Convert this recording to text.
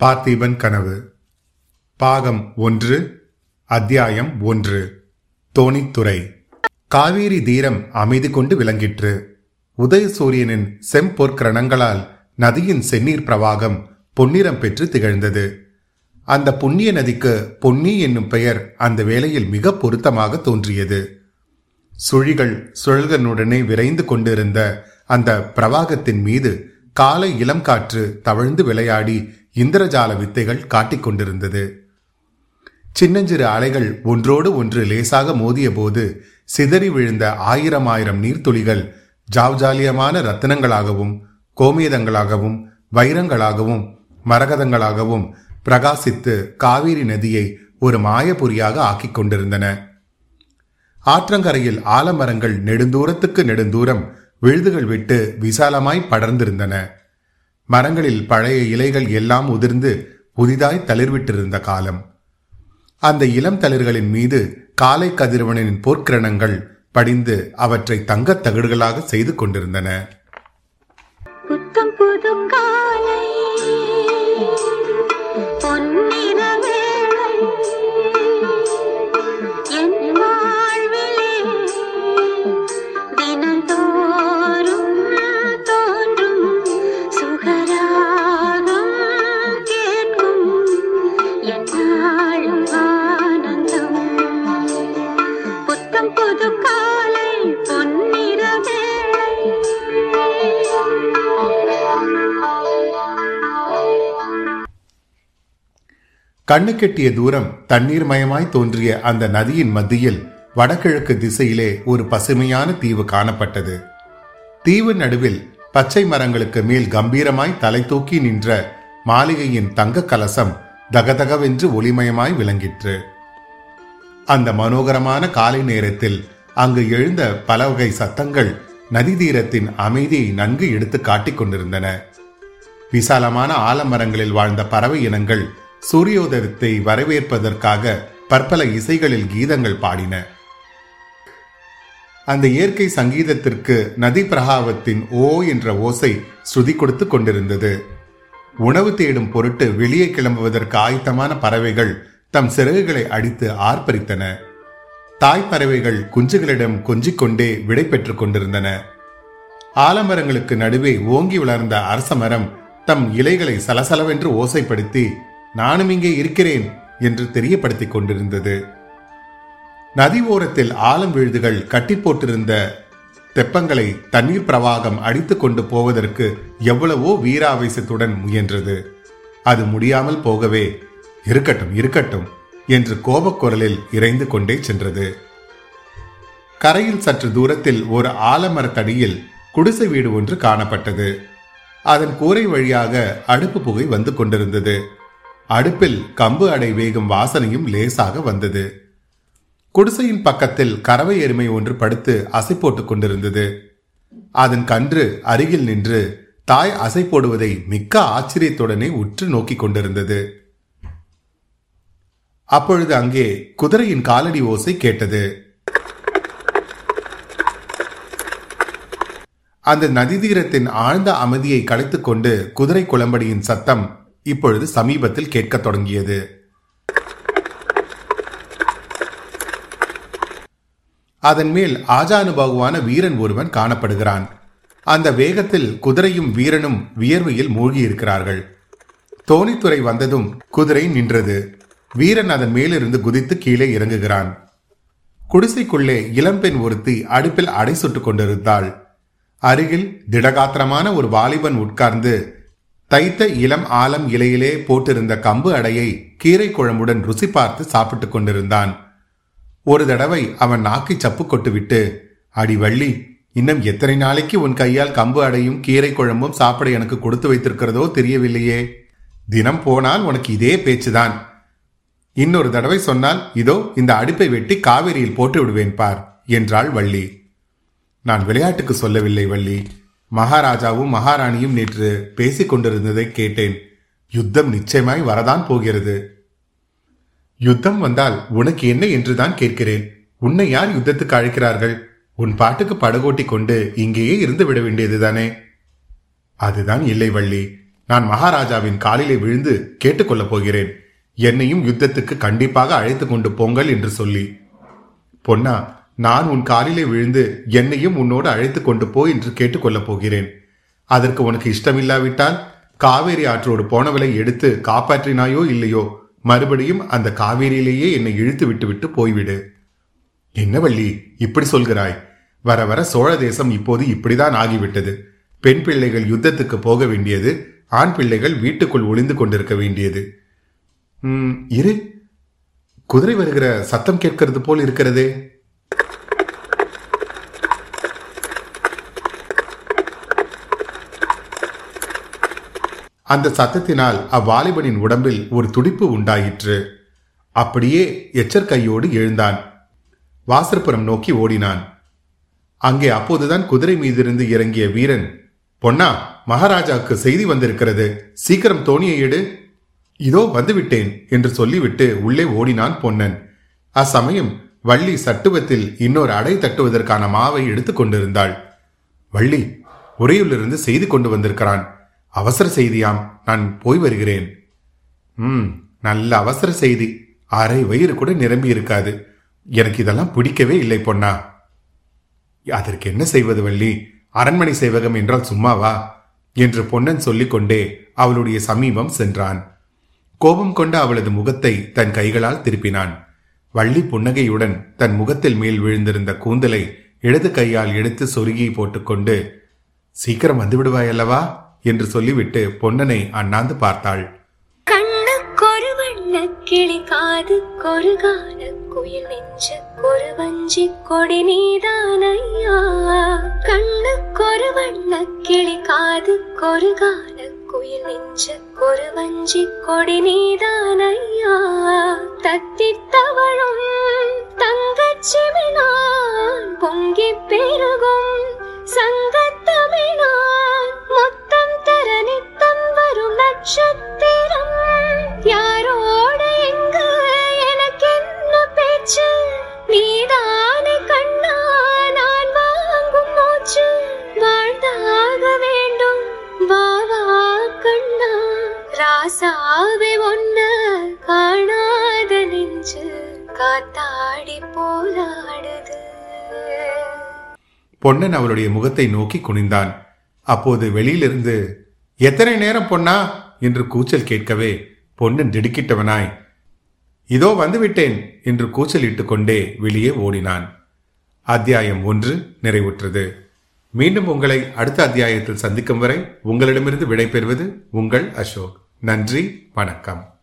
பார்த்திபன் கனவு. பாகம் ஒன்று அத்தியாயம் ஒன்று. தோணித்துறை. காவேரி தீரம் அமைதி கொண்டு விளங்கிற்று. உதயசூரியனின் செம்பொற்கிரணங்களால் நதியின் செந்நீர் பிரவாகம் பொன்னிறம் பெற்று திகழ்ந்தது. அந்த புண்ணிய நதிக்கு பொன்னி என்னும் பெயர் அந்த வேளையில் மிக பொருத்தமாக தோன்றியது. சுழிகள் சுழல்களுடனே விரைந்து கொண்டிருந்த அந்த பிரவாகத்தின் மீது காலை இளம் காற்று தவழ்ந்து விளையாடி இந்திரஜால வித்தைகள் காட்டிக்கொண்டிருந்தது சின்னஞ்சிறு அலைகள் ஒன்றோடு ஒன்று லேசாக மோதிய போது சிதறி விழுந்த ஆயிரம் ஆயிரம் நீர்த்துளிகள் ஜாவ்ஜாலியமான ரத்தனங்களாகவும் கோமேதங்களாகவும் வைரங்களாகவும் மரகதங்களாகவும் பிரகாசித்து காவிரி நதியை ஒரு மாயபுரியாக ஆக்கிக் கொண்டிருந்தன. ஆற்றங்கரையில் ஆலமரங்கள் நெடுந்தூரத்துக்கு நெடுந்தூரம் விழுதுகள் விட்டு விசாலமாய் படர்ந்திருந்தன. மரங்களில் பழைய இலைகள் எல்லாம் உதிர்ந்து புதிதாய் தளிர்விட்டிருந்த காலம். அந்த இளம் தளிர்களின் மீது காலை கதிரவனின் போர்க்கிரணங்கள் படிந்து அவற்றை தங்கத் தகடுகளாக செய்து கொண்டிருந்தன. கண்ணு கெட்டிய தூரம் தண்ணீர் மயமாய் தோன்றிய அந்த நதியின் மத்தியில் வடகிழக்கு திசையிலே ஒரு பசுமையான தீவு காணப்பட்டது. தீவு நடுவில் பச்சை மரங்களுக்கு மேல் கம்பீரமாய் தலை தூக்கி நின்ற மாளிகையின் தங்க கலசம் தகதகவென்று ஒளிமயமாய் விளங்கிற்று. அந்த மனோகரமான காலை நேரத்தில் அங்கு எழுந்த பல வகை சத்தங்கள் நதி தீரத்தின் அமைதியை நன்கு எடுத்து காட்டிக் கொண்டிருந்தன. விசாலமான ஆலமரங்களில் வாழ்ந்த பறவை இனங்கள் சூரியோதயத்தை வரவேற்பதற்காக பற்பல இசைகளில் கீதங்கள் பாடின. அந்த இயற்கை சங்கீதத்திற்கு நதி பிரகாவத்தின் ஓ என்ற ஓசை ஸ்ருதி கொடுத்து கொண்டிருந்தது. உணவு தேடும் பொருட்டு வெளியே கிளம்புவதற்கு ஆயத்தமான பறவைகள் தம் சிறகுகளை அடித்து ஆர்ப்பரித்தன. தாய் பறவைகள் குஞ்சுகளிடம் கொஞ்சிக்கொண்டே விடை பெற்றுக் கொண்டிருந்தன. ஆலமரங்களுக்கு நடுவே ஓங்கி வளர்ந்த அரச மரம் தம் இலைகளை சலசலவென்று ஓசைப்படுத்தி நானும் இங்கே இருக்கிறேன் என்று தெரியப்படுத்திக் கொண்டிருந்தது. நதி ஓரத்தில் ஆலம் விழுதுகள் கட்டி போட்டிருந்த தெப்பங்களை தண்ணீர் பிரவாகம் அடித்து கொண்டு போவதற்கு எவ்வளவோ வீராவேசத்துடன் முயன்றது. அது முடியாமல் போகவே இருக்கட்டும் இருக்கட்டும் என்று கோபக்குரலில் இறைந்து கொண்டே சென்றது. கரையில் சற்று தூரத்தில் ஒரு ஆலமரத்தடியில் குடிசை வீடு ஒன்று காணப்பட்டது. அதன் கூரை வழியாக அடுப்பு புகை வந்து கொண்டிருந்தது. அடுப்பில் கம்பு அடை வேகும் வாசனையும் லேசாக வந்தது. குடிசையின் பக்கத்தில் கறவை எருமை ஒன்று படுத்து அசை போட்டுக் கொண்டிருந்தது. அதன் கன்று அருகில் நின்று தாய் அசை போடுவதை மிக்க ஆச்சரியத்துடனே உற்று நோக்கிக் கொண்டிருந்தது. அப்பொழுது அங்கே குதிரையின் காலடி ஓசை கேட்டது. அந்த நதி தீரத்தின் ஆழ்ந்த அமைதியை கலைத்துக் கொண்டு குதிரை குளம்படியின் சத்தம் இப்பொழுது சமீபத்தில் கேட்கத் தொடங்கியது. அதன் மேல் ஆஜானுபாகுவான வீரன் ஒருவன் காணப்படுகிறான். அந்த வேகத்தில் குதிரையும் வீரனும் வியர்வையில் மூழ்கி இருக்கிறார்கள் தோணித்துறை வந்ததும் குதிரை நின்றது. வீரன் அதன் மேலிருந்து குதித்து கீழே இறங்குகிறான். குடிசைக்குள்ளே இளம்பெண் ஒருத்தி அடுப்பில் அடை சுட்டுக் கொண்டிருந்தாள். அருகில் திடகாத்திரமான ஒரு வாலிபன் உட்கார்ந்து தைத்த இளம் ஆலம் இலையிலே போட்டிருந்த கம்பு அடையை கீரை குழம்புடன் ருசி பார்த்து சாப்பிட்டுக் கொண்டிருந்தான். ஒரு தடவை அவன் நாக்கை சப்பு கொட்டுவிட்டு அடி வள்ளி இன்னும் எத்தனை நாளைக்கு உன் கையால் கம்பு அடையும் கீரை குழம்பும் சாப்பிட எனக்கு கொடுத்து வைத்திருக்கிறதோ தெரியவில்லையே. தினம் போனால் உனக்கு இதே பேச்சுதான். இன்னொரு தடவை சொன்னால் இதோ இந்த அடுப்பை வெட்டி காவிரியில் போட்டு விடுவேன் பார் என்றாள் வள்ளி. நான் விளையாட்டுக்கு சொல்லவில்லை வள்ளி. மகாராஜாவும் மகாராணியும் நேற்று பேசிக் கொண்டிருந்ததை கேட்டேன். யுத்தம் நிச்சயமாய் வரதான் போகிறது. யுத்தம் வந்தால் உனக்கு என்ன என்றுதான் கேட்கிறேன். உன்னை யார் யுத்தத்துக்கு அழைக்கிறார்கள்? உன் பாட்டுக்கு படகோட்டி கொண்டு இங்கேயே இருந்து விட வேண்டியதுதானே அதுதான் இல்லை வள்ளி. நான் மகாராஜாவின் காலிலே விழுந்து கேட்டுக்கொள்ளப் போகிறேன். என்னையும் யுத்தத்துக்கு கண்டிப்பாக அழைத்து கொண்டு போங்கள் என்று சொல்லி. பொன்னா நான் உன் காலிலே விழுந்து என்னையும் உன்னோடு அழைத்து கொண்டு போ என்று கேட்டுக்கொள்ளப் போகிறேன். அதற்கு உனக்கு இஷ்டமில்லாவிட்டால் காவேரி ஆற்றோடு போனவளை எடுத்து காப்பாற்றினாயோ இல்லையோ மறுபடியும் அந்த காவேரியிலேயே என்னை இழுத்து விட்டுவிட்டு போய்விடு. என்ன வள்ளி இப்படி சொல்கிறாய்? வர வர சோழ தேசம் இப்போது இப்படிதான் ஆகிவிட்டது. பெண் பிள்ளைகள் யுத்தத்துக்கு போக வேண்டியது ஆண் பிள்ளைகள் வீட்டுக்குள் ஒளிந்து கொண்டிருக்க வேண்டியது. இரு. குதிரை வருகிற சத்தம் கேட்கிறது போல் இருக்கிறதே. அந்த சத்தத்தினால் அவ்வாலிபனின் உடம்பில் ஒரு துடிப்பு உண்டாயிற்று. அப்படியே எச்சர் கையோடு எழுந்தான். வாசற்புறம் நோக்கி ஓடினான். அங்கே அப்போதுதான் குதிரை மீதிருந்து இறங்கிய வீரன் பொன்னா மகாராஜாவுக்கு செய்தி வந்திருக்கிறது. சீக்கிரம் தோணியை எடு. இதோ வந்துவிட்டேன் என்று சொல்லிவிட்டு உள்ளே ஓடினான் பொன்னன். அச்சமயம் வள்ளி சட்டுவத்தில் இன்னொரு அடை தட்டுவதற்கான மாவை எடுத்து கொண்டிருந்தாள். வள்ளி உறையூரிலிருந்து செய்தி கொண்டு வந்திருக்கிறான். அவசர செய்தியாம் நான் போய் வருகிறேன். ம் நல்ல அவசர செய்தி. அரை வயிறு கூட நிரம்பி இருக்காது. எனக்கு இதெல்லாம் பிடிக்கவே இல்லை பொன்னா. அதற்கு என்ன செய்வது வள்ளி? அரண்மனை சேவகம் என்றால் சும்மாவா? என்று பொன்னன் சொல்லிக்கொண்டே அவளுடைய சமீபம் சென்றான். கோபம் கொண்ட அவளது முகத்தை தன் கைகளால் திருப்பினான். வள்ளி புன்னகையுடன் தன் முகத்தில் மேல் விழுந்திருந்த கூந்தலை இடது கையால் எடுத்து சொருகி போட்டுக்கொண்டு சீக்கிரம் வந்து விடுவாய் அல்லவா என்று சொல்லிவிட்டு பொன்னனை அண்ணாந்து பார்த்தாள். கண்ணுக்கொரு வண்ணக்கிளி காதுக்கொரு கானக்குயில் நெஞ்சுக்கொரு வஞ்சி கொடி நீதானையா கண்ணுக்கொரு வண்ணக்கிளி காதுக்கொரு குயில் கானக்குயில் ஒரு வஞ்சி கொடி நீதான் ஐயா காத்தாடி போராடுது. பொன்னன் அவளுடைய முகத்தை நோக்கி குனிந்தான். அப்போது வெளியிலிருந்து எத்தனை நேரம் பொன்னா? என்று கூச்சல் கேட்கவே பொன்னன் திடுக்கிட்டவனாய். இதோ வந்துவிட்டேன் என்று கூச்சலிட்டு கொண்டே வெளியே ஓடினான். அத்தியாயம் ஒன்று நிறைவுற்றது. மீண்டும் உங்களை அடுத்த அத்தியாயத்தில் சந்திக்கும் வரை உங்களிடமிருந்து விடைபெறுவது உங்கள் அசோக். நன்றி வணக்கம்.